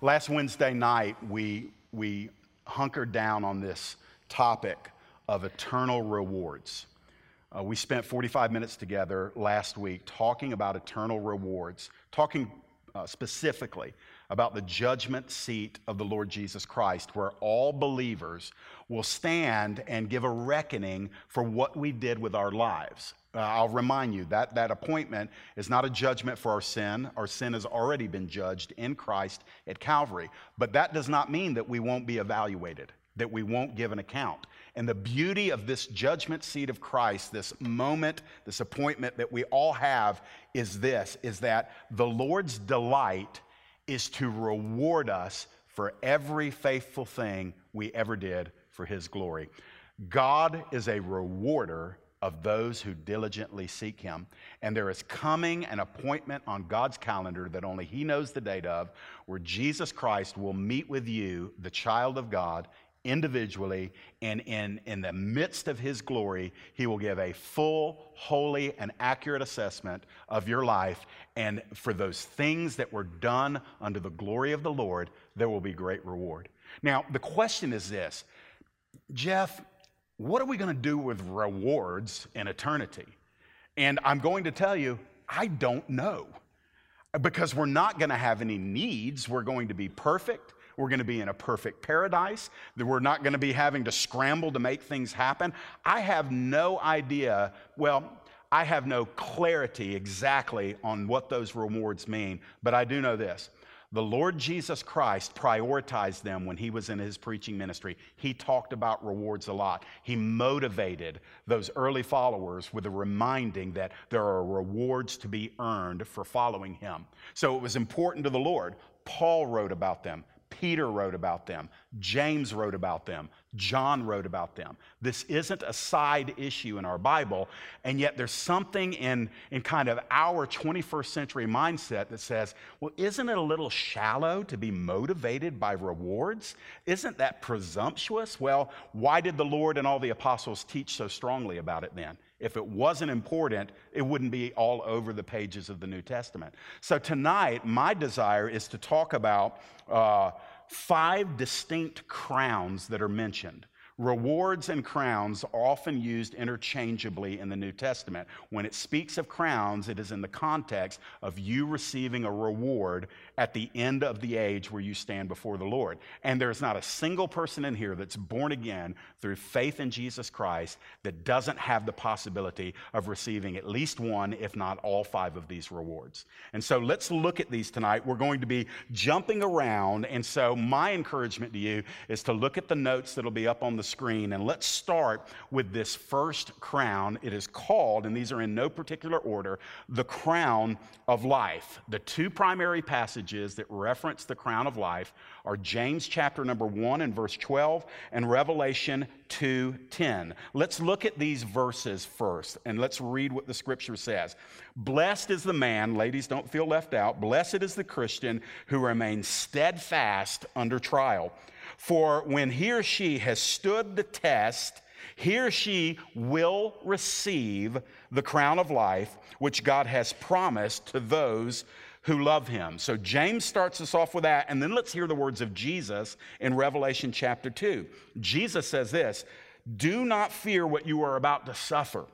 Last Wednesday night, we, we hunkered down on this topic of eternal rewards. Uh, we spent 45 minutes together last week talking about eternal rewards, talking uh, specifically about the judgment seat of the Lord Jesus Christ, where all believers will stand and give a reckoning for what we did with our lives. Uh, I'll remind you that that appointment is not a judgment for our sin. Our sin has already been judged in Christ at Calvary. But that does not mean that we won't be evaluated, that we won't give an account. And the beauty of this judgment seat of Christ, this moment, this appointment that we all have is this is that the Lord's delight is to reward us for every faithful thing we ever did for his glory. God is a rewarder of those who diligently seek him. And there is coming an appointment on God's calendar that only he knows the date of, where Jesus Christ will meet with you, the child of God, individually, and in, in the midst of his glory, he will give a full, holy, and accurate assessment of your life. And for those things that were done under the glory of the Lord, there will be great reward. Now, the question is this Jeff, what are we going to do with rewards in eternity? And I'm going to tell you, I don't know. Because we're not going to have any needs. We're going to be perfect. We're going to be in a perfect paradise. We're not going to be having to scramble to make things happen. I have no idea. Well, I have no clarity exactly on what those rewards mean, but I do know this the Lord Jesus Christ prioritized them when he was in his preaching ministry. He talked about rewards a lot. He motivated those early followers with a reminding that there are rewards to be earned for following him. So it was important to the Lord. Paul wrote about them. Peter wrote about them. James wrote about them. John wrote about them. This isn't a side issue in our Bible, and yet there's something in, in kind of our 21st century mindset that says, well, isn't it a little shallow to be motivated by rewards? Isn't that presumptuous? Well, why did the Lord and all the apostles teach so strongly about it then? If it wasn't important, it wouldn't be all over the pages of the New Testament. So tonight, my desire is to talk about uh, five distinct crowns that are mentioned. Rewards and crowns are often used interchangeably in the New Testament. When it speaks of crowns, it is in the context of you receiving a reward at the end of the age where you stand before the Lord. And there's not a single person in here that's born again through faith in Jesus Christ that doesn't have the possibility of receiving at least one, if not all five of these rewards. And so let's look at these tonight. We're going to be jumping around. And so my encouragement to you is to look at the notes that'll be up on the screen. And let's start with this first crown. It is called, and these are in no particular order, the crown of life. The two primary passages passages that reference the crown of life are James chapter number 1 and verse 12 and Revelation 2:10. Let's look at these verses first and let's read what the scripture says. Blessed is the man, ladies don't feel left out. Blessed is the Christian who remains steadfast under trial. For when he or she has stood the test, he or she will receive the crown of life which God has promised to those who love him. So James starts us off with that. And then let's hear the words of Jesus in Revelation chapter 2. Jesus says this Do not fear what you are about to suffer.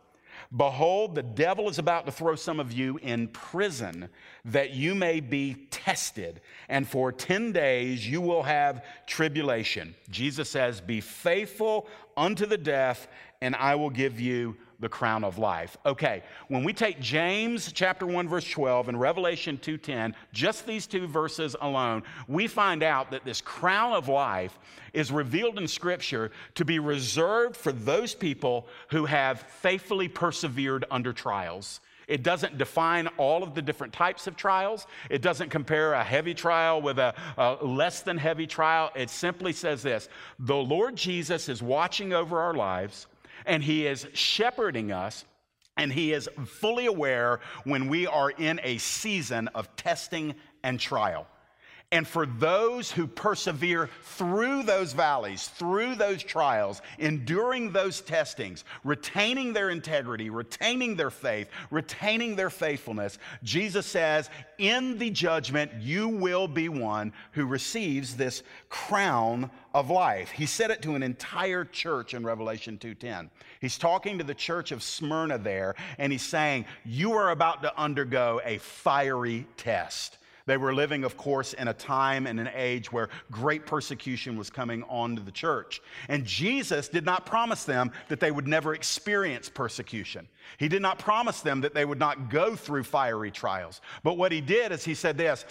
Behold, the devil is about to throw some of you in prison that you may be tested. And for 10 days you will have tribulation. Jesus says, Be faithful unto the death, and I will give you the crown of life. Okay, when we take James chapter 1 verse 12 and Revelation 2:10, just these two verses alone, we find out that this crown of life is revealed in scripture to be reserved for those people who have faithfully persevered under trials. It doesn't define all of the different types of trials. It doesn't compare a heavy trial with a, a, less than heavy trial. It simply says this The Lord Jesus is watching over our lives and He is shepherding us. And he is fully aware when we are in a season of testing and trial. And for those who persevere through those valleys, through those trials, enduring those testings, retaining their integrity, retaining their faith, retaining their faithfulness, Jesus says, in the judgment, you will be one who receives this crown of life. He said it to an entire church in Revelation 2:10. He's talking to the church of Smyrna there, and he's saying, You are about to undergo a fiery test. They were living, of course, in a time and an age where great persecution was coming on to the church. And Jesus did not promise them that they would never experience persecution. He did not promise them that they would not go through fiery trials. But what he did is he said this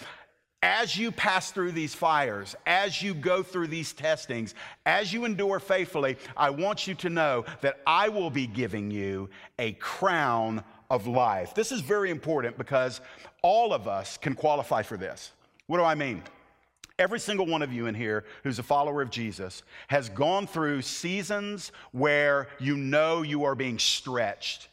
as you pass through these fires, as you go through these testings, as you endure faithfully, I want you to know that I will be giving you a crown of life. This is very important because all of us can qualify for this. What do I mean? Every single one of you in here who's a follower of Jesus has gone through seasons where you know you are being stretched,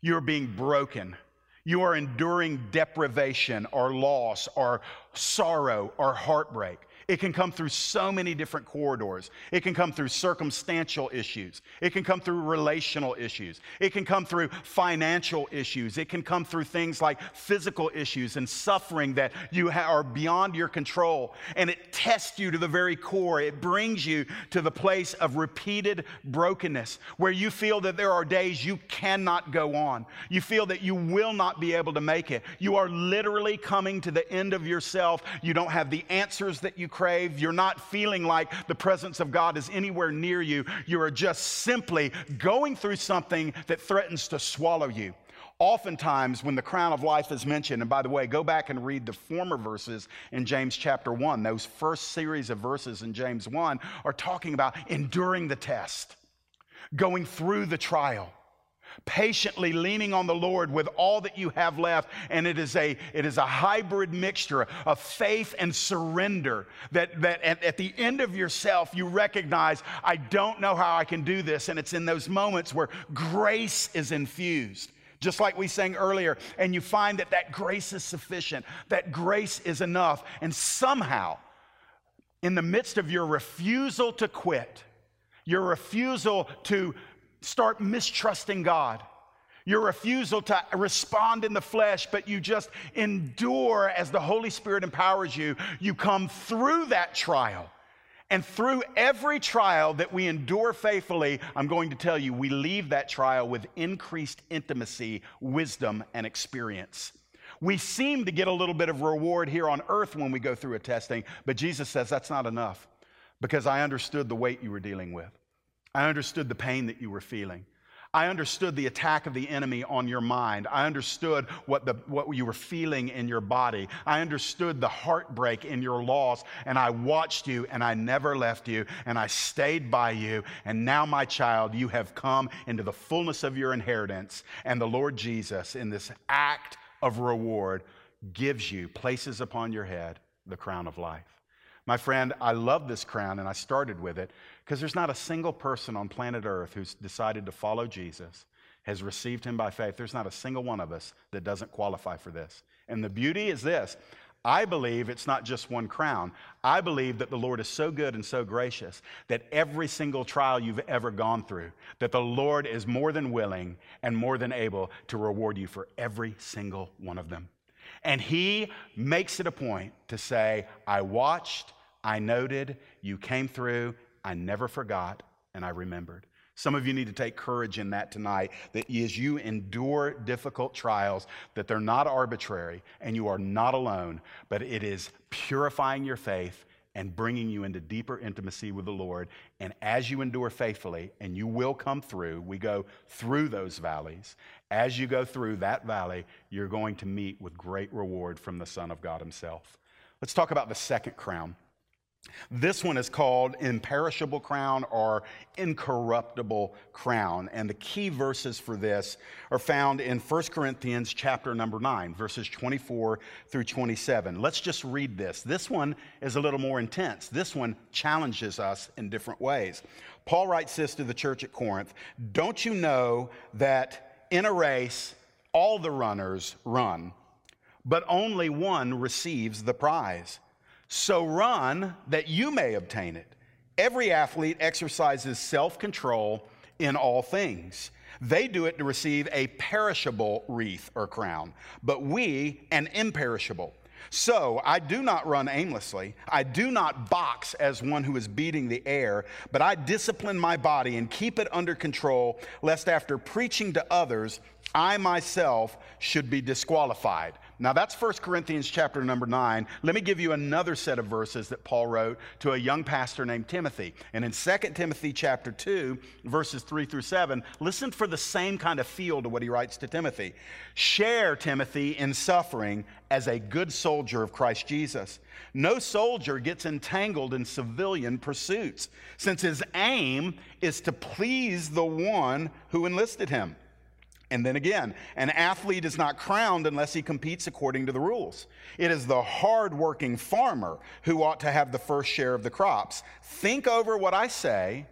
you're being broken, you are enduring deprivation or loss or sorrow or heartbreak. It can come through so many different corridors. It can come through circumstantial issues. It can come through relational issues. It can come through financial issues. It can come through things like physical issues and suffering that you are beyond your control. And it tests you to the very core. It brings you to the place of repeated brokenness where you feel that there are days you cannot go on. You feel that you will not be able to make it. You are literally coming to the end of yourself. You don't have the answers that you crave. You're not feeling like the presence of God is anywhere near you. You are just simply going through something that threatens to swallow you. Oftentimes, when the crown of life is mentioned, and by the way, go back and read the former verses in James chapter 1, those first series of verses in James 1 are talking about enduring the test, going through the trial patiently leaning on the Lord with all that you have left. And it is a, it is a hybrid mixture of faith and surrender that, that at, at the end of yourself, you recognize, I don't know how I can do this. And it's in those moments where grace is infused. Just like we sang earlier, and you find that that grace is sufficient, that grace is enough. And somehow, in the midst of your refusal to quit, your refusal to start mistrusting God. Your refusal to respond in the flesh, but you just endure as the Holy Spirit empowers you. You come through that trial. And through every trial that we endure faithfully, I'm going to tell you, we leave that trial with increased intimacy, wisdom, and experience. We seem to get a little bit of reward here on earth when we go through a testing, but Jesus says that's not enough because I understood the weight you were dealing with. I understood the pain that you were feeling. I understood the attack of the enemy on your mind. I understood what, the, what you were feeling in your body. I understood the heartbreak in your loss. And I watched you and I never left you and I stayed by you. And now, my child, you have come into the fullness of your inheritance. And the Lord Jesus, in this act of reward, gives you, places upon your head the crown of life. My friend, I love this crown and I started with it because there's not a single person on planet Earth who's decided to follow Jesus, has received him by faith. There's not a single one of us that doesn't qualify for this. And the beauty is this I believe it's not just one crown. I believe that the Lord is so good and so gracious that every single trial you've ever gone through, that the Lord is more than willing and more than able to reward you for every single one of them. And He makes it a point to say, I watched, I noted, you came through, I never forgot and I remembered. Some of you need to take courage in that tonight that as you endure difficult trials, that they're not arbitrary and you are not alone, but it is purifying your faith and bringing you into deeper intimacy with the Lord. And as you endure faithfully, and you will come through, we go through those valleys. As you go through that valley, you're going to meet with great reward from the Son of God Himself. Let's talk about the second crown. This one is called imperishable crown or incorruptible crown. And the key verses for this are found in 1 Corinthians chapter number 9, verses 24 through 27. Let's just read this. This one is a little more intense. This one challenges us in different ways. Paul writes this to the church at Corinth Don't you know that in a race, all the runners run, but only one receives the prize? So run that you may obtain it. Every athlete exercises self control in all things. They do it to receive a perishable wreath or crown, but we an imperishable. So I do not run aimlessly. I do not box as one who is beating the air, but I discipline my body and keep it under control, lest after preaching to others, I myself should be disqualified. Now that's 1 Corinthians chapter number 9. Let me give you another set of verses that Paul wrote to a young pastor named Timothy. And in 2 Timothy chapter 2, verses 3 through 7, listen for the same kind of feel to what he writes to Timothy. Share, Timothy, in suffering as a good soldier of Christ Jesus. No soldier gets entangled in civilian pursuits, since his aim is to please the one who enlisted him. And then again, an athlete is not crowned unless he competes according to the rules. It is the hardworking farmer who ought to have the first share of the crops. Think over what I say,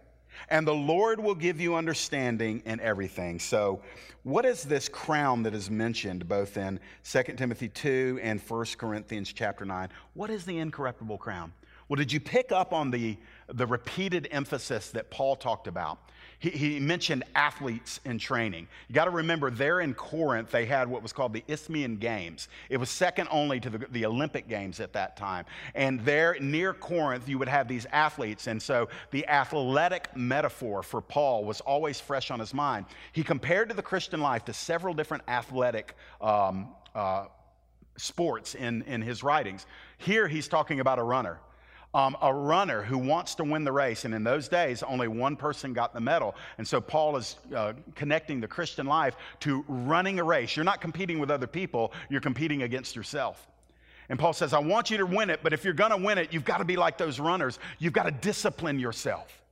and the Lord will give you understanding in everything. So, what is this crown that is mentioned both in 2 Timothy 2 and 1 Corinthians chapter 9? What is the incorruptible crown? Well, did you pick up on the, the repeated emphasis that Paul talked about? He, he mentioned athletes in training. You got to remember, there in Corinth, they had what was called the Isthmian Games. It was second only to the, the Olympic Games at that time. And there near Corinth, you would have these athletes. And so the athletic metaphor for Paul was always fresh on his mind. He compared to the Christian life to several different athletic um, uh, sports in, in his writings. Here, he's talking about a runner um, a runner who wants to win the race. And in those days, only one person got the medal. And so Paul is uh, connecting the Christian life to running a race. You're not competing with other people, you're competing against yourself. And Paul says, I want you to win it, but if you're going to win it, you've got to be like those runners. You've got to discipline yourself.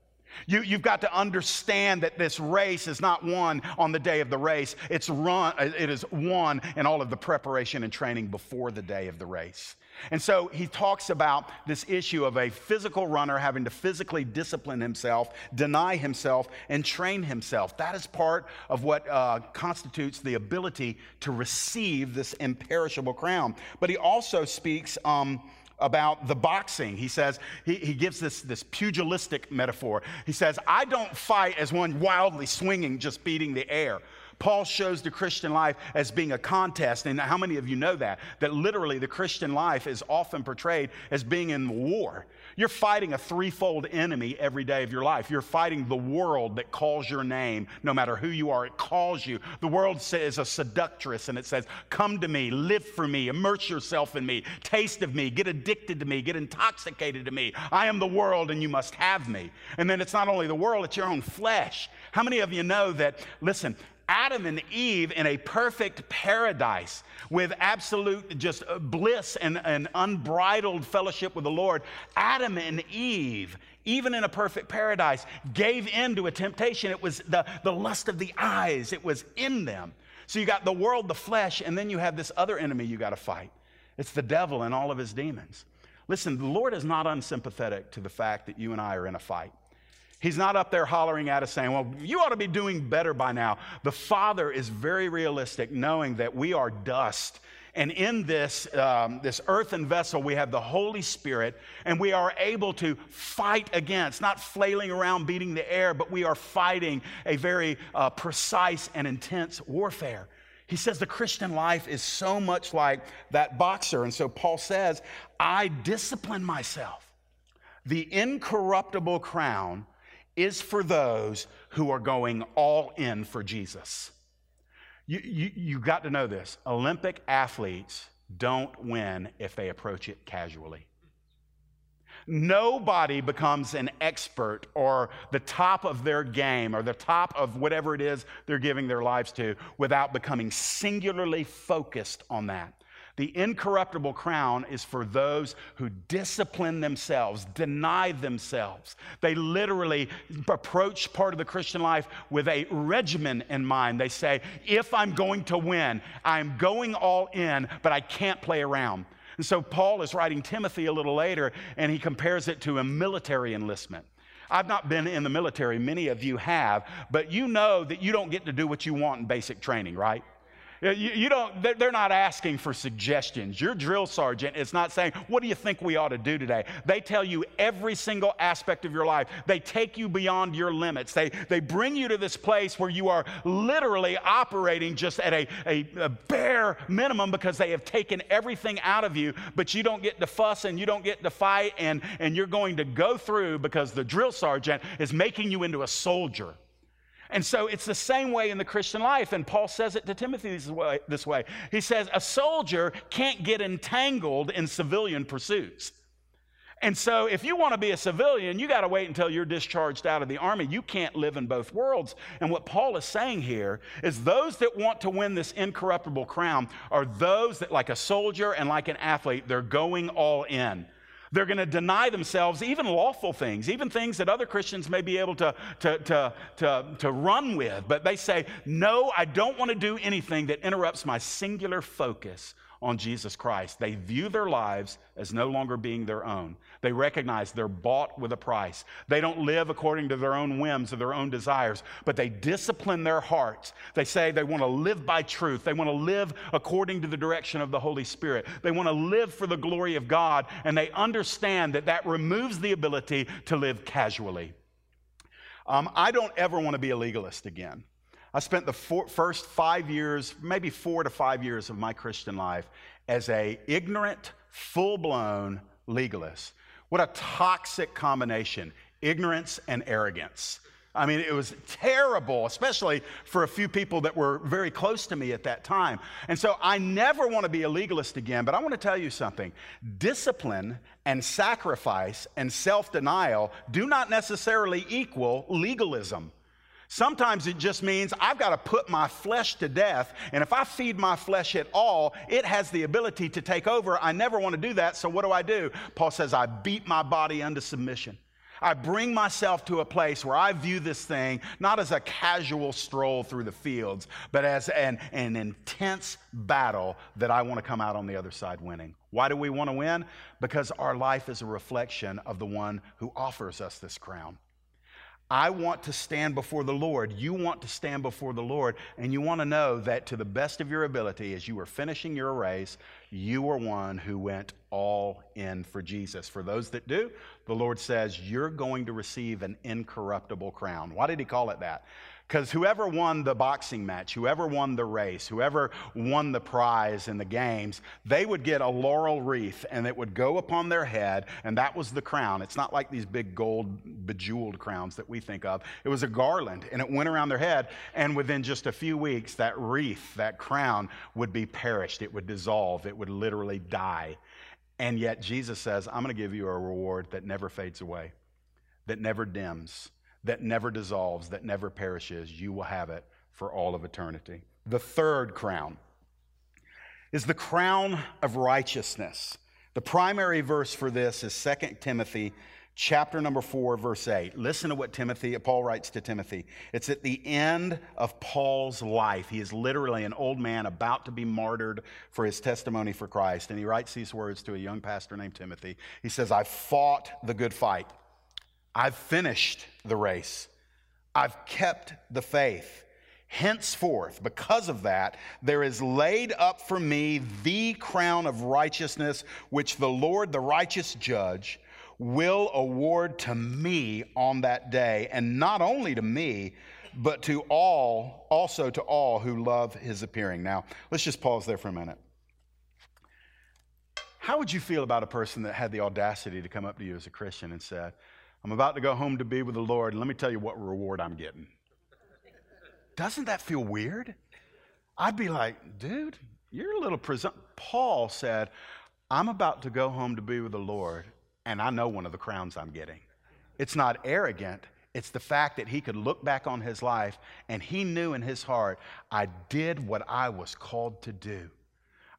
You, have got to understand that this race is not won on the day of the race. It's run, it is won in all of the preparation and training before the day of the race. And so he talks about this issue of a physical runner having to physically discipline himself, deny himself, and train himself. That is part of what uh, constitutes the ability to receive this imperishable crown. But he also speaks. Um, about the boxing. He says, he, he gives this, this pugilistic metaphor. He says, I don't fight as one wildly swinging, just beating the air. Paul shows the Christian life as being a contest. And how many of you know that? That literally the Christian life is often portrayed as being in war. You're fighting a threefold enemy every day of your life. You're fighting the world that calls your name, no matter who you are, it calls you. The world is a seductress and it says, Come to me, live for me, immerse yourself in me, taste of me, get addicted to me, get intoxicated to me. I am the world and you must have me. And then it's not only the world, it's your own flesh. How many of you know that, listen, Adam and Eve in a perfect paradise with absolute just bliss and, and unbridled fellowship with the Lord. Adam and Eve, even in a perfect paradise, gave in to a temptation. It was the, the lust of the eyes, it was in them. So you got the world, the flesh, and then you have this other enemy you got to fight. It's the devil and all of his demons. Listen, the Lord is not unsympathetic to the fact that you and I are in a fight. He's not up there hollering at us saying, Well, you ought to be doing better by now. The Father is very realistic, knowing that we are dust. And in this, um, this earthen vessel, we have the Holy Spirit, and we are able to fight against, not flailing around beating the air, but we are fighting a very uh, precise and intense warfare. He says the Christian life is so much like that boxer. And so Paul says, I discipline myself. The incorruptible crown is for those who are going all in for Jesus. You, you, you got to know this Olympic athletes don't win if they approach it casually. Nobody becomes an expert or the top of their game or the top of whatever it is they're giving their lives to without becoming singularly focused on that. The incorruptible crown is for those who discipline themselves, deny themselves. They literally approach part of the Christian life with a regimen in mind. They say, if I'm going to win, I'm going all in, but I can't play around. And so Paul is writing Timothy a little later, and he compares it to a military enlistment. I've not been in the military, many of you have, but you know that you don't get to do what you want in basic training, right? You, you don't, they're not asking for suggestions. Your drill sergeant is not saying, What do you think we ought to do today? They tell you every single aspect of your life. They take you beyond your limits. They, they bring you to this place where you are literally operating just at a, a, a bare minimum because they have taken everything out of you, but you don't get to fuss and you don't get to fight, and, and you're going to go through because the drill sergeant is making you into a soldier. And so it's the same way in the Christian life. And Paul says it to Timothy this way, this way. He says, A soldier can't get entangled in civilian pursuits. And so, if you want to be a civilian, you got to wait until you're discharged out of the army. You can't live in both worlds. And what Paul is saying here is those that want to win this incorruptible crown are those that, like a soldier and like an athlete, they're going all in. They're going to deny themselves even lawful things, even things that other Christians may be able to, to, to, to, to run with. But they say, No, I don't want to do anything that interrupts my singular focus on Jesus Christ. They view their lives as no longer being their own. They recognize they're bought with a price. They don't live according to their own whims or their own desires, but they discipline their hearts. They say they want to live by truth. They want to live according to the direction of the Holy Spirit. They want to live for the glory of God, and they understand that that removes the ability to live casually. Um, I don't ever want to be a legalist again. I spent the first five years, maybe four to five years of my Christian life as a ignorant, full-blown legalist. What a toxic combination, ignorance and arrogance. I mean, it was terrible, especially for a few people that were very close to me at that time. And so I never want to be a legalist again, but I want to tell you something. Discipline and sacrifice and self denial do not necessarily equal legalism. Sometimes it just means I've got to put my flesh to death. And if I feed my flesh at all, it has the ability to take over. I never want to do that. So what do I do? Paul says, I beat my body under submission. I bring myself to a place where I view this thing not as a casual stroll through the fields, but as an, an intense battle that I want to come out on the other side winning. Why do we want to win? Because our life is a reflection of the one who offers us this crown. I want to stand before the Lord. You want to stand before the Lord, and you want to know that to the best of your ability, as you were finishing your race, you were one who went all in for Jesus. For those that do, the Lord says, You're going to receive an incorruptible crown. Why did He call it that? Because whoever won the boxing match, whoever won the race, whoever won the prize in the games, they would get a laurel wreath and it would go upon their head, and that was the crown. It's not like these big gold bejeweled crowns that we think of. It was a garland and it went around their head, and within just a few weeks, that wreath, that crown would be perished. It would dissolve, it would literally die. And yet, Jesus says, I'm going to give you a reward that never fades away, that never dims that never dissolves, that never perishes. You will have it for all of eternity. The third crown is the crown of righteousness. The primary verse for this is 2 Timothy chapter number 4 verse 8. Listen to what Timothy Paul writes to Timothy. It's at the end of Paul's life. He is literally an old man about to be martyred for his testimony for Christ and he writes these words to a young pastor named Timothy. He says, "I fought the good fight. I've finished the race. I've kept the faith. Henceforth, because of that, there is laid up for me the crown of righteousness, which the Lord, the righteous judge, will award to me on that day, and not only to me, but to all, also to all who love his appearing. Now, let's just pause there for a minute. How would you feel about a person that had the audacity to come up to you as a Christian and said, I'm about to go home to be with the Lord, and let me tell you what reward I'm getting. Doesn't that feel weird? I'd be like, dude, you're a little presumptuous. Paul said, I'm about to go home to be with the Lord, and I know one of the crowns I'm getting. It's not arrogant, it's the fact that he could look back on his life and he knew in his heart, I did what I was called to do.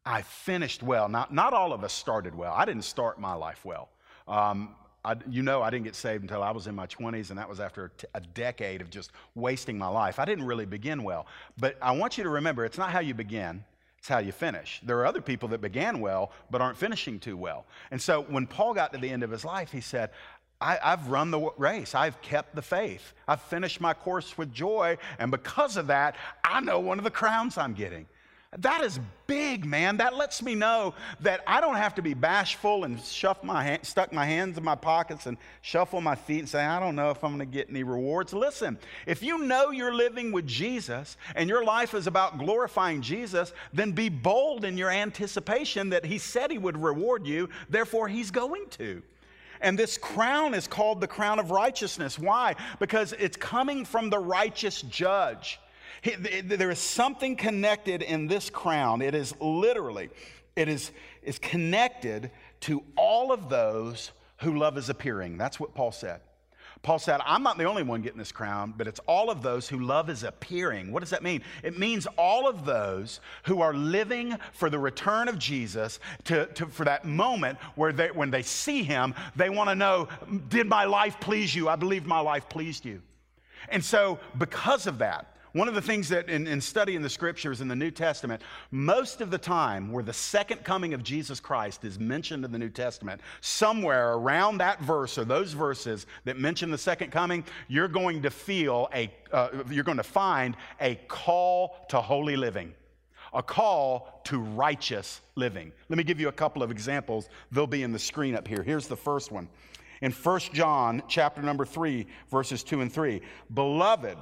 I finished well. Now, not all of us started well. I didn't start my life well. Um, I, you know, I didn't get saved until I was in my 20s, and that was after a decade of just wasting my life. I didn't really begin well. But I want you to remember it's not how you begin, it's how you finish. There are other people that began well, but aren't finishing too well. And so when Paul got to the end of his life, he said, I, have run the race. I've kept the faith. I've finished my course with joy. And because of that, I know one of the crowns I'm getting. That is big, man. That lets me know that I don't have to be bashful and shuffle my hand, stuck my hands in my pockets and shuffle my feet and say, I don't know if I'm going to get any rewards. Listen, if you know you're living with Jesus and your life is about glorifying Jesus, then be bold in your anticipation that He said He would reward you, therefore, He's going to. And this crown is called the crown of righteousness. Why? Because it's coming from the righteous judge. There is something connected in this crown. It is literally, it is, is connected to all of those who love is appearing. That's what Paul said. Paul said, I'm not the only one getting this crown, but it's all of those who love is appearing. What does that mean? It means all of those who are living for the return of Jesus, to, to for that moment where they, when they see him, they want to know, did my life please you? I believe my life pleased you. And so, because of that, one of the things that in, in studying the scriptures in the New Testament, most of the time where the second coming of Jesus Christ is mentioned in the New Testament, somewhere around that verse or those verses that mention the second coming, you're going to feel a, uh, you're going to find a call to holy living a call to righteous living. Let me give you a couple of examples. They'll be in the screen up here. Here's the first one. In 1 John chapter number 3 verses 2 and 3. Beloved,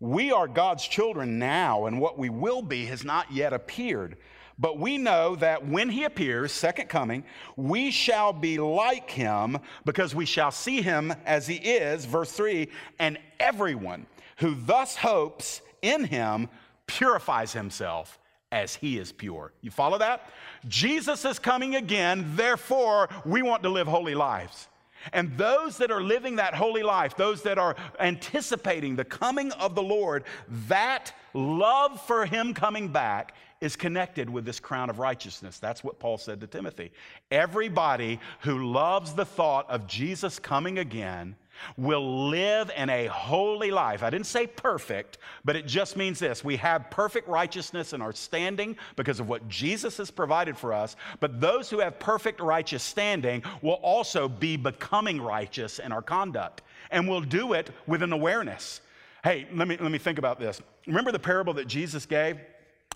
we are God's children now, and what we will be has not yet appeared. But we know that when he appears, second coming, we shall be like him because we shall see him as he is, verse 3, and everyone who thus hopes in him purifies himself as he is pure. You follow that? Jesus is coming again, therefore, we want to live holy lives. And those that are living that holy life, those that are anticipating the coming of the Lord, that love for Him coming back is connected with this crown of righteousness. That's what Paul said to Timothy. Everybody who loves the thought of Jesus coming again will live in a holy life. I didn't say perfect, but it just means this we have perfect righteousness in our standing because of what Jesus has provided for us. But those who have perfect righteous standing will also be becoming righteous in our conduct, and we'll do it with an awareness. Hey, let me, let me think about this. Remember the parable that Jesus gave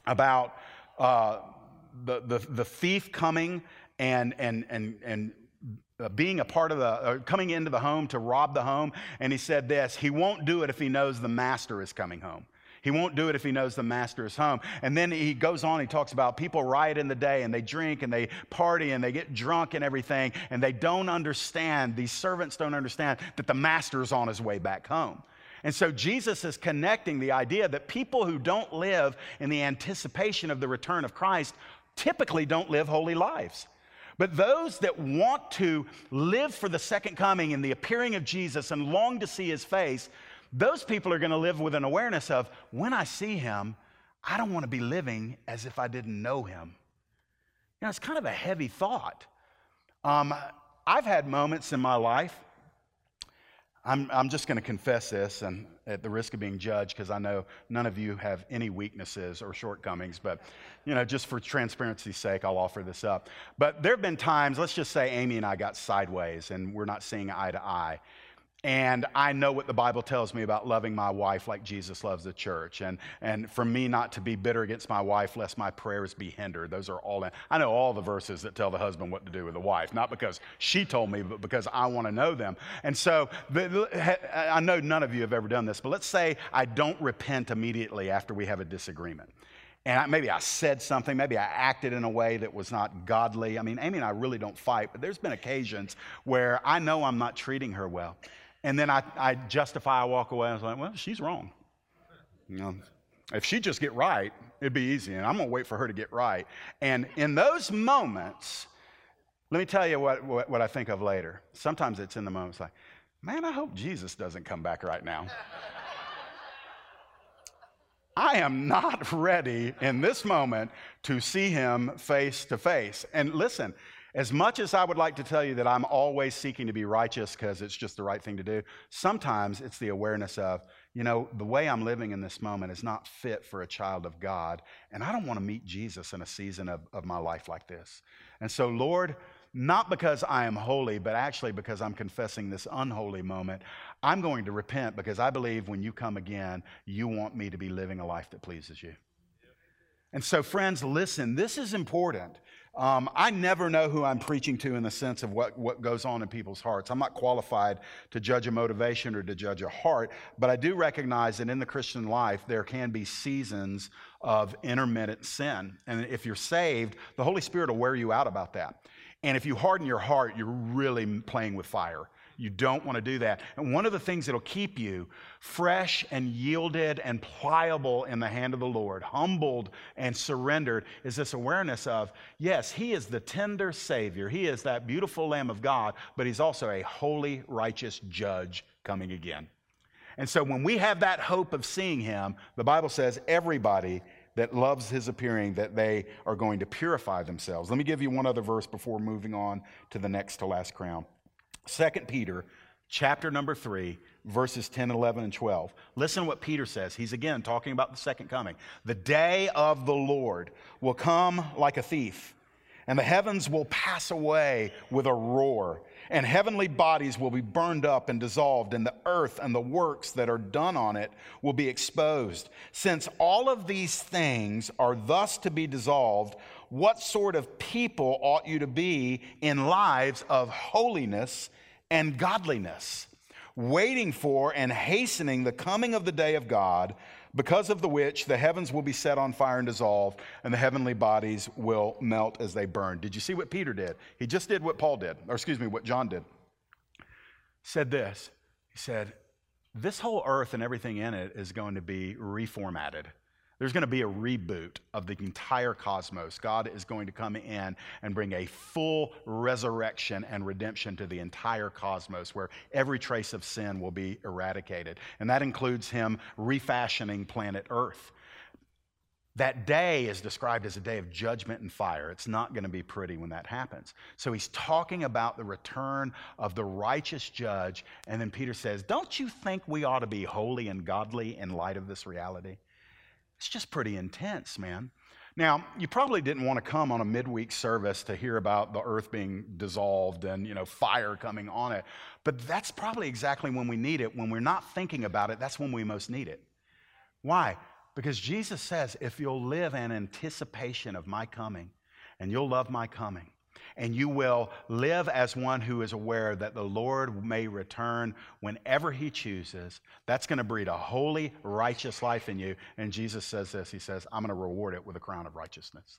about uh, the, the, the thief coming and, and, and, and being a part of the, uh, coming into the home to rob the home. And he said this He won't do it if he knows the master is coming home. He won't do it if he knows the master is home. And then he goes on, he talks about people riot in the day and they drink and they party and they get drunk and everything, and they don't understand, these servants don't understand that the master is on his way back home. And so Jesus is connecting the idea that people who don't live in the anticipation of the return of Christ typically don't live holy lives. But those that want to live for the second coming and the appearing of Jesus and long to see his face, those people are going to live with an awareness of when I see him, I don't want to be living as if I didn't know him. You know, it's kind of a heavy thought. Um, I've had moments in my life I'm, I'm just going to confess this, and at the risk of being judged, because I know none of you have any weaknesses or shortcomings, but you know, just for transparency's sake, I'll offer this up. But there have been times, let's just say Amy and I got sideways, and we're not seeing eye to eye. And I know what the Bible tells me about loving my wife like Jesus loves the church. And, and for me not to be bitter against my wife lest my prayers be hindered. Those are all in. I know all the verses that tell the husband what to do with the wife, not because she told me, but because I want to know them. And so I know none of you have ever done this, but let's say I don't repent immediately after we have a disagreement. And maybe I said something, maybe I acted in a way that was not godly. I mean, Amy and I really don't fight, but there's been occasions where I know I'm not treating her well. And then I, I justify, I walk away. I was like, well, she's wrong. You know, if she just get right, it'd be easy. And I'm going to wait for her to get right. And in those moments, let me tell you what, what, what I think of later. Sometimes it's in the moments like, man, I hope Jesus doesn't come back right now. I am not ready in this moment to see him face to face. And listen, as much as I would like to tell you that I'm always seeking to be righteous because it's just the right thing to do, sometimes it's the awareness of, you know, the way I'm living in this moment is not fit for a child of God. And I don't want to meet Jesus in a season of, of my life like this. And so, Lord, not because I am holy, but actually because I'm confessing this unholy moment, I'm going to repent because I believe when you come again, you want me to be living a life that pleases you. And so, friends, listen, this is important. Um, I never know who I'm preaching to in the sense of what, what goes on in people's hearts. I'm not qualified to judge a motivation or to judge a heart, but I do recognize that in the Christian life, there can be seasons of intermittent sin. And if you're saved, the Holy Spirit will wear you out about that. And if you harden your heart, you're really playing with fire. You don't want to do that. And one of the things that'll keep you fresh and yielded and pliable in the hand of the Lord, humbled and surrendered, is this awareness of, yes, He is the tender Savior. He is that beautiful Lamb of God, but He's also a holy, righteous judge coming again. And so when we have that hope of seeing Him, the Bible says everybody that loves his appearing that they are going to purify themselves. Let me give you one other verse before moving on to the next to last crown. 2 Peter chapter number 3 verses 10 11 and 12 listen what peter says. He's again talking about the second coming. The day of the lord will come like a thief and the heavens will pass away with a roar and heavenly bodies will be burned up and dissolved and the earth and the works that are done on it will be exposed. Since all of these things are thus to be dissolved what sort of people ought you to be in lives of holiness and godliness, waiting for and hastening the coming of the day of God, because of the which the heavens will be set on fire and dissolve, and the heavenly bodies will melt as they burn. Did you see what Peter did? He just did what Paul did, or excuse me, what John did. Said this. He said, This whole earth and everything in it is going to be reformatted. There's going to be a reboot of the entire cosmos. God is going to come in and bring a full resurrection and redemption to the entire cosmos where every trace of sin will be eradicated. And that includes Him refashioning planet Earth. That day is described as a day of judgment and fire. It's not going to be pretty when that happens. So he's talking about the return of the righteous judge. And then Peter says, Don't you think we ought to be holy and godly in light of this reality? It's just pretty intense, man. Now, you probably didn't want to come on a midweek service to hear about the earth being dissolved and, you know, fire coming on it. But that's probably exactly when we need it. When we're not thinking about it, that's when we most need it. Why? Because Jesus says, if you'll live in anticipation of my coming and you'll love my coming, and you will live as one who is aware that the Lord may return whenever he chooses. That's going to breed a holy, righteous life in you. And Jesus says this He says, I'm going to reward it with a crown of righteousness.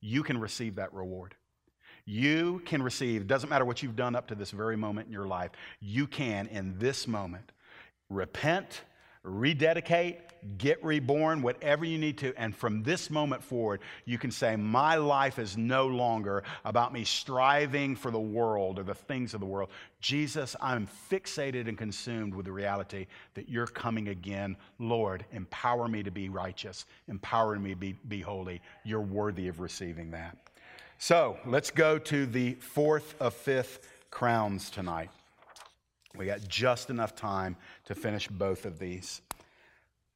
You can receive that reward. You can receive, doesn't matter what you've done up to this very moment in your life, you can in this moment repent rededicate, get reborn, whatever you need to. And from this moment forward, you can say, My life is no longer about me striving for the world or the things of the world. Jesus, I'm fixated and consumed with the reality that you're coming again. Lord, empower me to be righteous, empower me to be, be holy. You're worthy of receiving that. So let's go to the fourth of fifth crowns tonight. We got just enough time to finish both of these.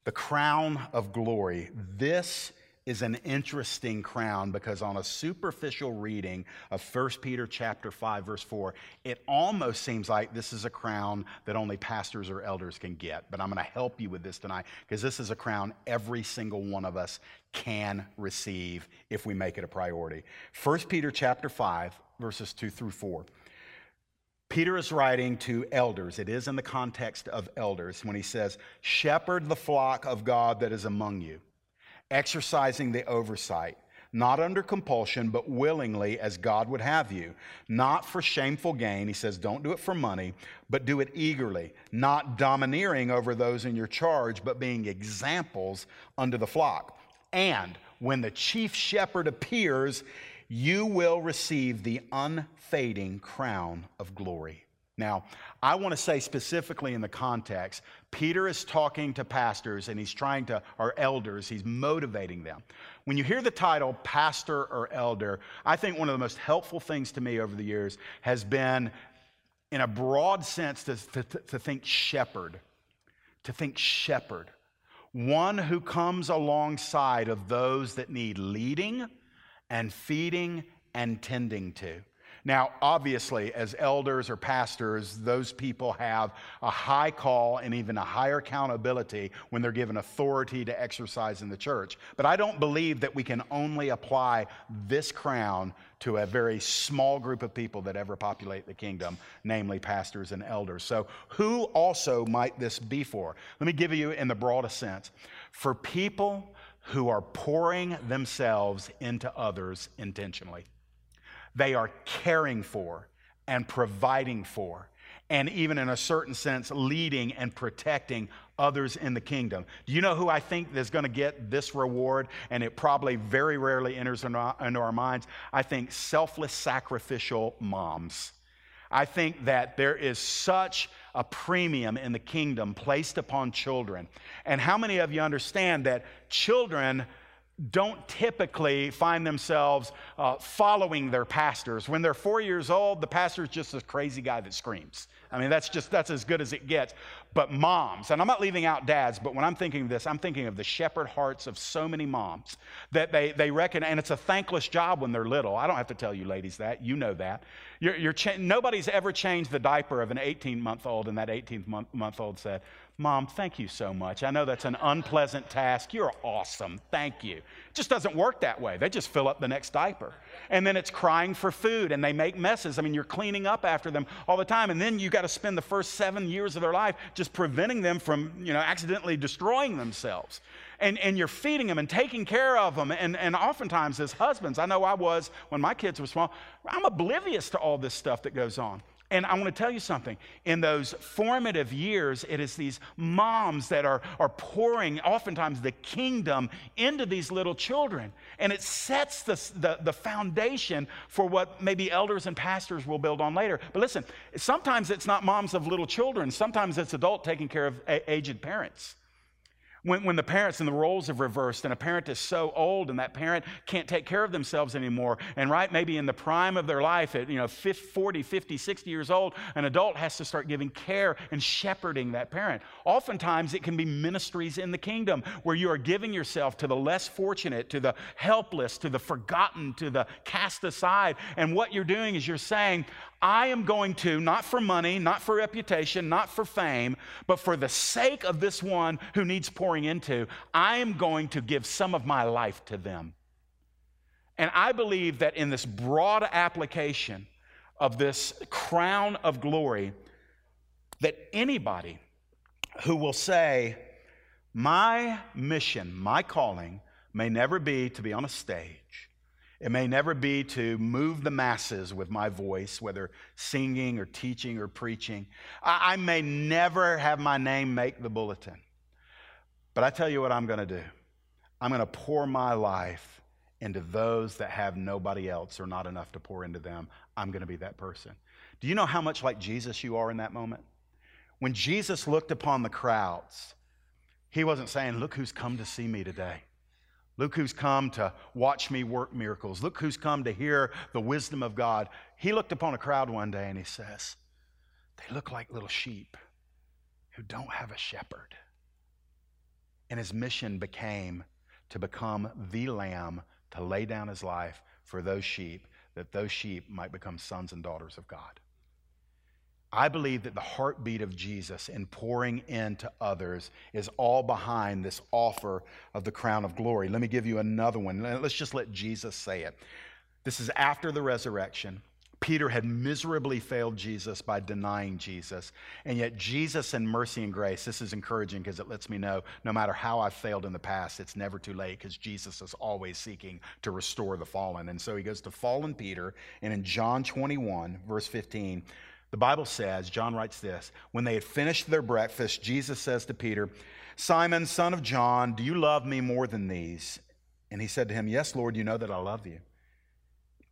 The crown of glory. This is an interesting crown because on a superficial reading of 1 Peter chapter 5 verse 4, it almost seems like this is a crown that only pastors or elders can get. But I'm going to help you with this tonight because this is a crown every single one of us can receive if we make it a priority. 1 Peter chapter 5 verses 2 through 4. Peter is writing to elders. It is in the context of elders when he says, Shepherd the flock of God that is among you, exercising the oversight, not under compulsion, but willingly as God would have you, not for shameful gain. He says, Don't do it for money, but do it eagerly, not domineering over those in your charge, but being examples unto the flock. And when the chief shepherd appears, you will receive the unfading crown of glory. Now, I want to say specifically in the context, Peter is talking to pastors and he's trying to, or elders, he's motivating them. When you hear the title pastor or elder, I think one of the most helpful things to me over the years has been, in a broad sense, to, to, to think shepherd. To think shepherd. One who comes alongside of those that need leading and feeding and tending to. Now, obviously, as elders or pastors, those people have a high call and even a higher accountability when they're given authority to exercise in the church. But I don't believe that we can only apply this crown to a very small group of people that ever populate the kingdom, namely pastors and elders. So, who also might this be for? Let me give you in the broadest sense. For people who are pouring themselves into others intentionally. They are caring for and providing for, and even in a certain sense, leading and protecting others in the kingdom. Do you know who I think is going to get this reward? And it probably very rarely enters into our minds. I think selfless, sacrificial moms. I think that there is such a premium in the kingdom placed upon children. And how many of you understand that children don't typically find themselves uh, following their pastors. When they're four years old, the pastor's just a crazy guy that screams. I mean, that's just, that's as good as it gets. But moms, and I'm not leaving out dads, but when I'm thinking of this, I'm thinking of the shepherd hearts of so many moms that they, they reckon, and it's a thankless job when they're little. I don't have to tell you ladies that. You know that. You're, you're cha- nobody's ever changed the diaper of an 18 month old, and that 18 month old said, Mom, thank you so much. I know that's an unpleasant task. You're awesome. Thank you. It just doesn't work that way. They just fill up the next diaper. And then it's crying for food and they make messes. I mean, you're cleaning up after them all the time. And then you've got to spend the first seven years of their life just preventing them from, you know, accidentally destroying themselves. And, and you're feeding them and taking care of them. And, and oftentimes, as husbands, I know I was when my kids were small, I'm oblivious to all this stuff that goes on. And I want to tell you something. In those formative years, it is these moms that are, are pouring oftentimes the kingdom into these little children. And it sets the, the, the foundation for what maybe elders and pastors will build on later. But listen, sometimes it's not moms of little children, sometimes it's adult taking care of a- aged parents. When, when the parents and the roles have reversed, and a parent is so old and that parent can't take care of themselves anymore, and right, maybe in the prime of their life, at you know, 50, 40, 50, 60 years old, an adult has to start giving care and shepherding that parent. Oftentimes, it can be ministries in the kingdom where you are giving yourself to the less fortunate, to the helpless, to the forgotten, to the cast aside. And what you're doing is you're saying, I am going to, not for money, not for reputation, not for fame, but for the sake of this one who needs pouring into, I am going to give some of my life to them. And I believe that in this broad application of this crown of glory, that anybody who will say, My mission, my calling, may never be to be on a stage it may never be to move the masses with my voice, whether singing or teaching or preaching. I, I may never have my name make the bulletin. But I tell you what I'm going to do I'm going to pour my life into those that have nobody else or not enough to pour into them. I'm going to be that person. Do you know how much like Jesus you are in that moment? When Jesus looked upon the crowds, he wasn't saying, Look who's come to see me today. Look who's come to watch me work miracles. Look who's come to hear the wisdom of God. He looked upon a crowd one day and he says, They look like little sheep who don't have a shepherd. And his mission became to become the lamb to lay down his life for those sheep, that those sheep might become sons and daughters of God. I believe that the heartbeat of Jesus in pouring into others is all behind this offer of the crown of glory. Let me give you another one. Let's just let Jesus say it. This is after the resurrection. Peter had miserably failed Jesus by denying Jesus. And yet, Jesus and mercy and grace, this is encouraging because it lets me know no matter how I've failed in the past, it's never too late because Jesus is always seeking to restore the fallen. And so he goes to fallen Peter. And in John 21, verse 15, the Bible says, John writes this when they had finished their breakfast, Jesus says to Peter, Simon, son of John, do you love me more than these? And he said to him, Yes, Lord, you know that I love you.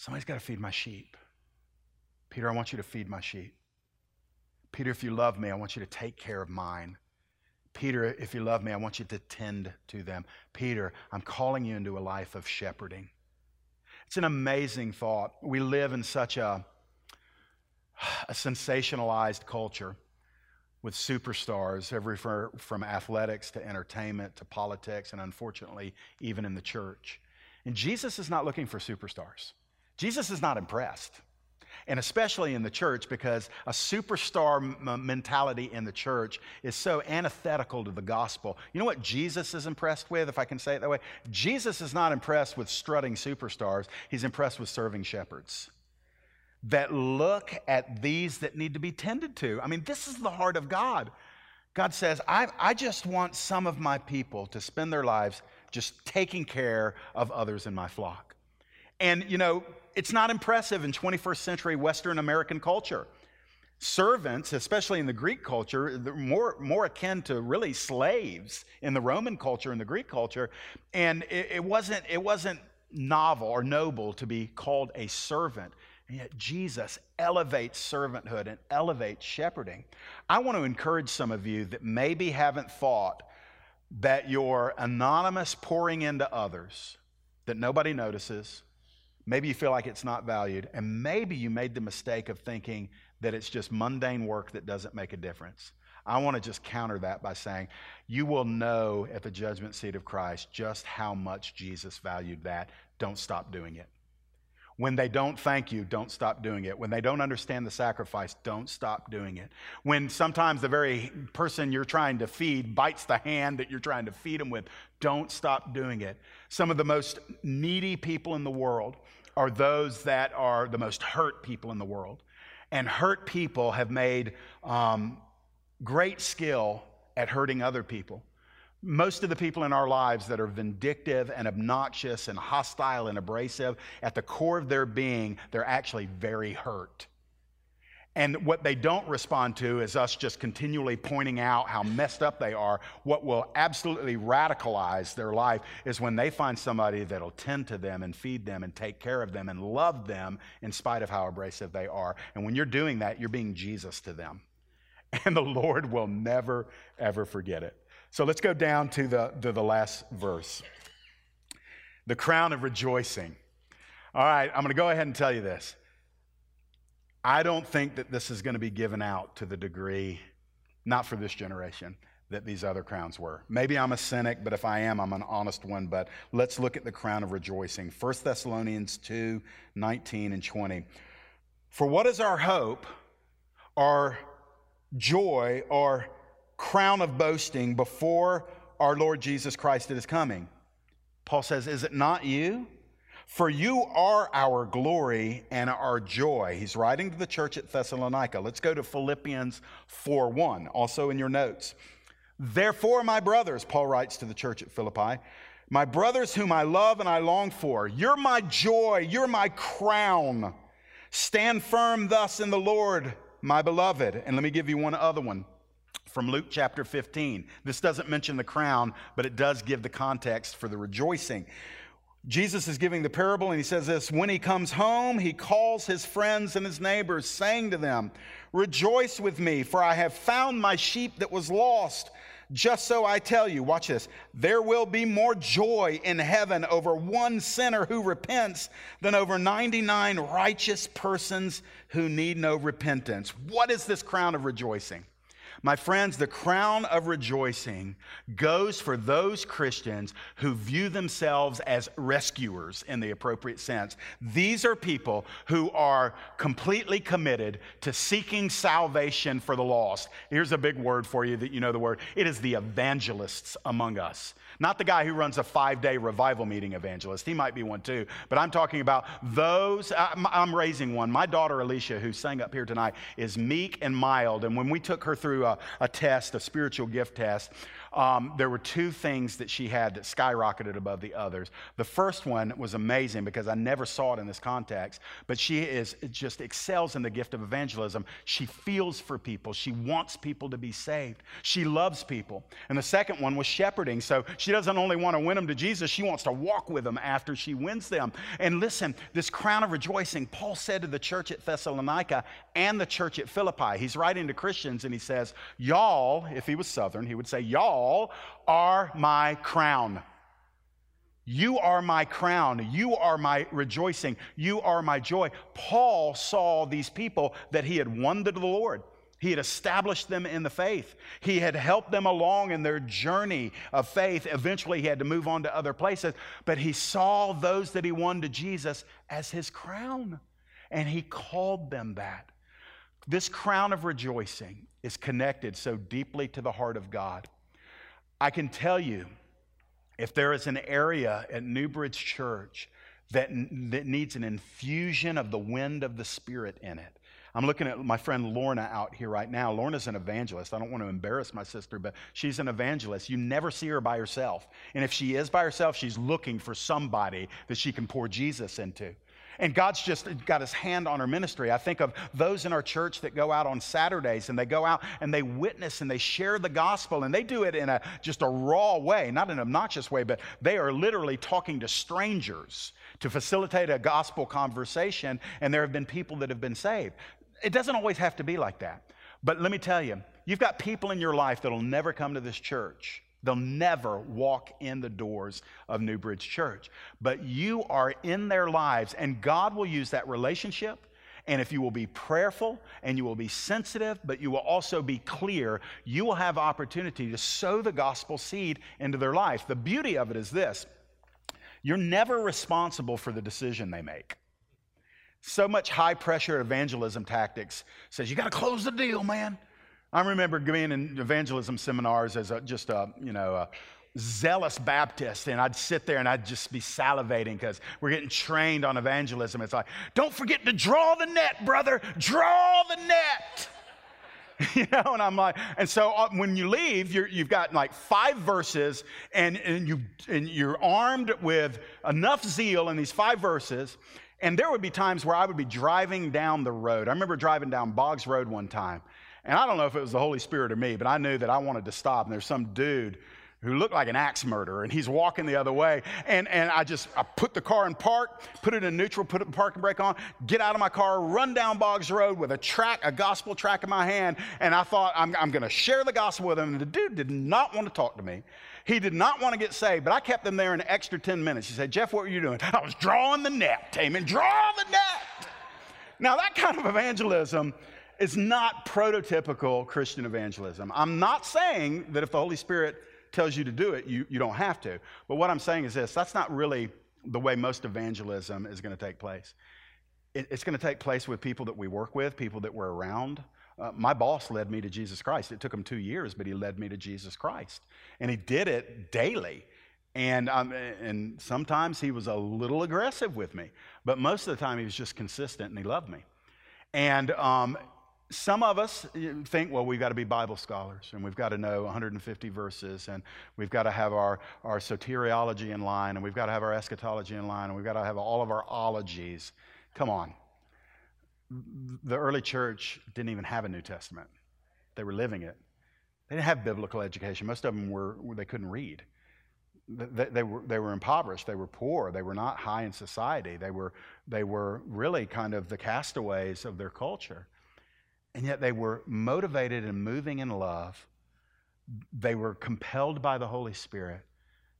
somebody's got to feed my sheep. Peter, I want you to feed my sheep. Peter, if you love me, I want you to take care of mine. Peter, if you love me, I want you to tend to them. Peter, I'm calling you into a life of shepherding. It's an amazing thought. We live in such a, a sensationalized culture with superstars, every from athletics to entertainment to politics, and unfortunately, even in the church. And Jesus is not looking for superstars. Jesus is not impressed and especially in the church because a superstar m- mentality in the church is so antithetical to the gospel. You know what Jesus is impressed with, if I can say it that way? Jesus is not impressed with strutting superstars, he's impressed with serving shepherds that look at these that need to be tended to. I mean, this is the heart of God. God says, I, I just want some of my people to spend their lives just taking care of others in my flock. And, you know, it's not impressive in 21st century Western American culture. Servants, especially in the Greek culture, more, more akin to really slaves in the Roman culture and the Greek culture. And it, it, wasn't, it wasn't novel or noble to be called a servant. And yet Jesus elevates servanthood and elevates shepherding. I want to encourage some of you that maybe haven't thought that your anonymous pouring into others that nobody notices, Maybe you feel like it's not valued, and maybe you made the mistake of thinking that it's just mundane work that doesn't make a difference. I want to just counter that by saying you will know at the judgment seat of Christ just how much Jesus valued that. Don't stop doing it. When they don't thank you, don't stop doing it. When they don't understand the sacrifice, don't stop doing it. When sometimes the very person you're trying to feed bites the hand that you're trying to feed them with, don't stop doing it. Some of the most needy people in the world are those that are the most hurt people in the world. And hurt people have made um, great skill at hurting other people. Most of the people in our lives that are vindictive and obnoxious and hostile and abrasive, at the core of their being, they're actually very hurt. And what they don't respond to is us just continually pointing out how messed up they are. What will absolutely radicalize their life is when they find somebody that'll tend to them and feed them and take care of them and love them in spite of how abrasive they are. And when you're doing that, you're being Jesus to them. And the Lord will never, ever forget it. So let's go down to the, to the last verse the crown of rejoicing. All right, I'm going to go ahead and tell you this. I don't think that this is going to be given out to the degree, not for this generation, that these other crowns were. Maybe I'm a cynic, but if I am, I'm an honest one. But let's look at the crown of rejoicing. 1 Thessalonians 2 19 and 20. For what is our hope, our joy, our crown of boasting before our Lord Jesus Christ at his coming? Paul says, Is it not you? For you are our glory and our joy. He's writing to the church at Thessalonica. Let's go to Philippians 4 1, also in your notes. Therefore, my brothers, Paul writes to the church at Philippi, my brothers whom I love and I long for, you're my joy, you're my crown. Stand firm thus in the Lord, my beloved. And let me give you one other one from Luke chapter 15. This doesn't mention the crown, but it does give the context for the rejoicing. Jesus is giving the parable and he says this When he comes home, he calls his friends and his neighbors, saying to them, Rejoice with me, for I have found my sheep that was lost. Just so I tell you, watch this, there will be more joy in heaven over one sinner who repents than over 99 righteous persons who need no repentance. What is this crown of rejoicing? My friends, the crown of rejoicing goes for those Christians who view themselves as rescuers in the appropriate sense. These are people who are completely committed to seeking salvation for the lost. Here's a big word for you that you know the word it is the evangelists among us. Not the guy who runs a five day revival meeting evangelist. He might be one too. But I'm talking about those. Uh, I'm raising one. My daughter Alicia, who sang up here tonight, is meek and mild. And when we took her through through a, a test, a spiritual gift test. Um, there were two things that she had that skyrocketed above the others. The first one was amazing because I never saw it in this context, but she is just excels in the gift of evangelism. She feels for people. She wants people to be saved. She loves people. And the second one was shepherding. So she doesn't only want to win them to Jesus, she wants to walk with them after she wins them. And listen, this crown of rejoicing, Paul said to the church at Thessalonica and the church at Philippi. He's writing to Christians and he says, Y'all, if he was Southern, he would say, Y'all are my crown. You are my crown. You are my rejoicing. You are my joy. Paul saw these people that he had won to the Lord. He had established them in the faith. He had helped them along in their journey of faith. Eventually, he had to move on to other places, but he saw those that he won to Jesus as his crown, and he called them that. This crown of rejoicing is connected so deeply to the heart of God. I can tell you, if there is an area at Newbridge Church that, that needs an infusion of the wind of the Spirit in it, I'm looking at my friend Lorna out here right now. Lorna's an evangelist. I don't want to embarrass my sister, but she's an evangelist. You never see her by herself. And if she is by herself, she's looking for somebody that she can pour Jesus into. And God's just got his hand on her ministry. I think of those in our church that go out on Saturdays and they go out and they witness and they share the gospel and they do it in a just a raw way, not an obnoxious way, but they are literally talking to strangers to facilitate a gospel conversation. And there have been people that have been saved. It doesn't always have to be like that. But let me tell you, you've got people in your life that'll never come to this church. They'll never walk in the doors of Newbridge Church. But you are in their lives, and God will use that relationship. And if you will be prayerful and you will be sensitive, but you will also be clear, you will have opportunity to sow the gospel seed into their life. The beauty of it is this you're never responsible for the decision they make. So much high pressure evangelism tactics says, you got to close the deal, man. I remember being in evangelism seminars as a, just a, you know, a zealous Baptist, and I'd sit there and I'd just be salivating because we're getting trained on evangelism. It's like, don't forget to draw the net, brother, draw the net. you know, and I'm like, and so uh, when you leave, you have got like five verses, and, and, you, and you're armed with enough zeal in these five verses, and there would be times where I would be driving down the road. I remember driving down Boggs Road one time. And I don't know if it was the Holy Spirit or me, but I knew that I wanted to stop. And there's some dude who looked like an axe murderer, and he's walking the other way. And, and I just I put the car in park, put it in neutral, put the parking brake on, get out of my car, run down Boggs Road with a track, a gospel track in my hand. And I thought, I'm, I'm going to share the gospel with him. And the dude did not want to talk to me. He did not want to get saved, but I kept him there an extra 10 minutes. He said, Jeff, what were you doing? I was drawing the net, Taman, draw the net. Now, that kind of evangelism is not prototypical Christian evangelism. I'm not saying that if the Holy Spirit tells you to do it, you, you don't have to. But what I'm saying is this that's not really the way most evangelism is going to take place. It, it's going to take place with people that we work with, people that we're around. Uh, my boss led me to Jesus Christ. It took him two years, but he led me to Jesus Christ. And he did it daily. And, um, and sometimes he was a little aggressive with me, but most of the time he was just consistent and he loved me. And um, some of us think, well, we've got to be Bible scholars and we've got to know 150 verses and we've got to have our, our soteriology in line and we've got to have our eschatology in line and we've got to have all of our ologies. Come on. The early church didn't even have a New Testament, they were living it. They didn't have biblical education. Most of them were, they couldn't read. They, they, were, they were impoverished. They were poor. They were not high in society. They were, they were really kind of the castaways of their culture. And yet they were motivated and moving in love. They were compelled by the Holy Spirit.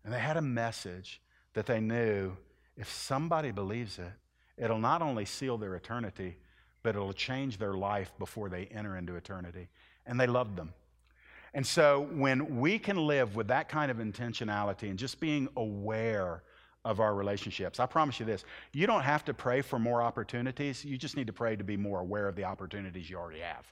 And they had a message that they knew if somebody believes it, it'll not only seal their eternity, but it'll change their life before they enter into eternity. And they loved them. And so when we can live with that kind of intentionality and just being aware of our relationships. I promise you this you don't have to pray for more opportunities, you just need to pray to be more aware of the opportunities you already have.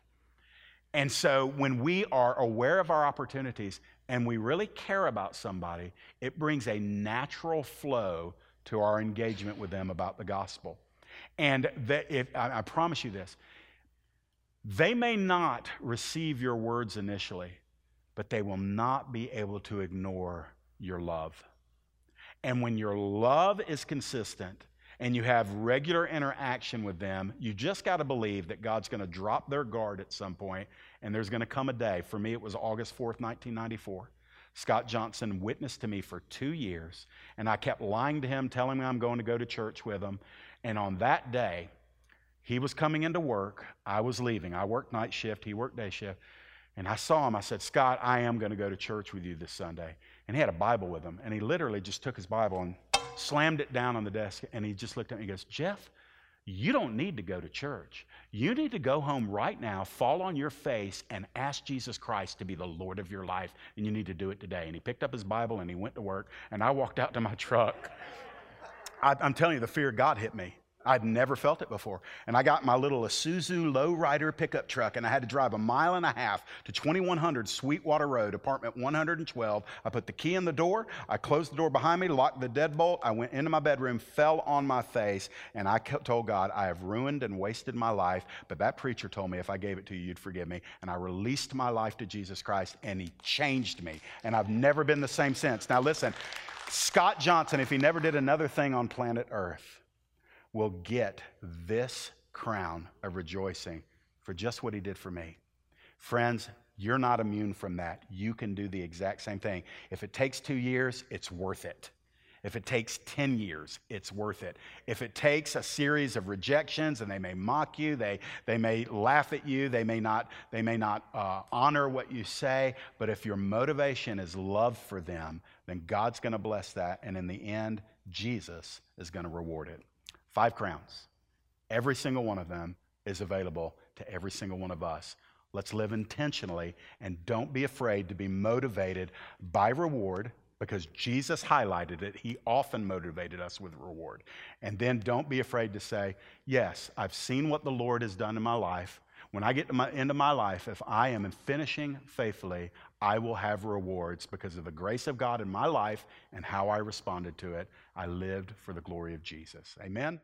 And so when we are aware of our opportunities and we really care about somebody, it brings a natural flow to our engagement with them about the gospel. And if, I, I promise you this They may not receive your words initially, but they will not be able to ignore your love. And when your love is consistent and you have regular interaction with them, you just got to believe that God's going to drop their guard at some point and there's going to come a day. For me, it was August 4th, 1994. Scott Johnson witnessed to me for two years, and I kept lying to him, telling him I'm going to go to church with him. And on that day, he was coming into work. I was leaving. I worked night shift. He worked day shift. And I saw him. I said, Scott, I am going to go to church with you this Sunday. And he had a Bible with him. And he literally just took his Bible and slammed it down on the desk. And he just looked at me and goes, Jeff, you don't need to go to church. You need to go home right now, fall on your face, and ask Jesus Christ to be the Lord of your life. And you need to do it today. And he picked up his Bible and he went to work. And I walked out to my truck. I, am telling you, the fear of God hit me. I'd never felt it before. And I got my little Isuzu lowrider pickup truck, and I had to drive a mile and a half to 2100 Sweetwater Road, apartment 112. I put the key in the door, I closed the door behind me, locked the deadbolt. I went into my bedroom, fell on my face, and I told God, I have ruined and wasted my life. But that preacher told me if I gave it to you, you'd forgive me. And I released my life to Jesus Christ, and He changed me. And I've never been the same since. Now, listen, Scott Johnson, if he never did another thing on planet Earth, will get this crown of rejoicing for just what he did for me. Friends, you're not immune from that. You can do the exact same thing. If it takes two years, it's worth it. If it takes 10 years, it's worth it. If it takes a series of rejections and they may mock you, they, they may laugh at you, they may not, they may not uh, honor what you say, but if your motivation is love for them, then God's going to bless that. And in the end, Jesus is going to reward it. Five crowns. Every single one of them is available to every single one of us. Let's live intentionally and don't be afraid to be motivated by reward because Jesus highlighted it. He often motivated us with reward. And then don't be afraid to say, Yes, I've seen what the Lord has done in my life. When I get to my end of my life, if I am finishing faithfully, I will have rewards because of the grace of God in my life and how I responded to it. I lived for the glory of Jesus. Amen.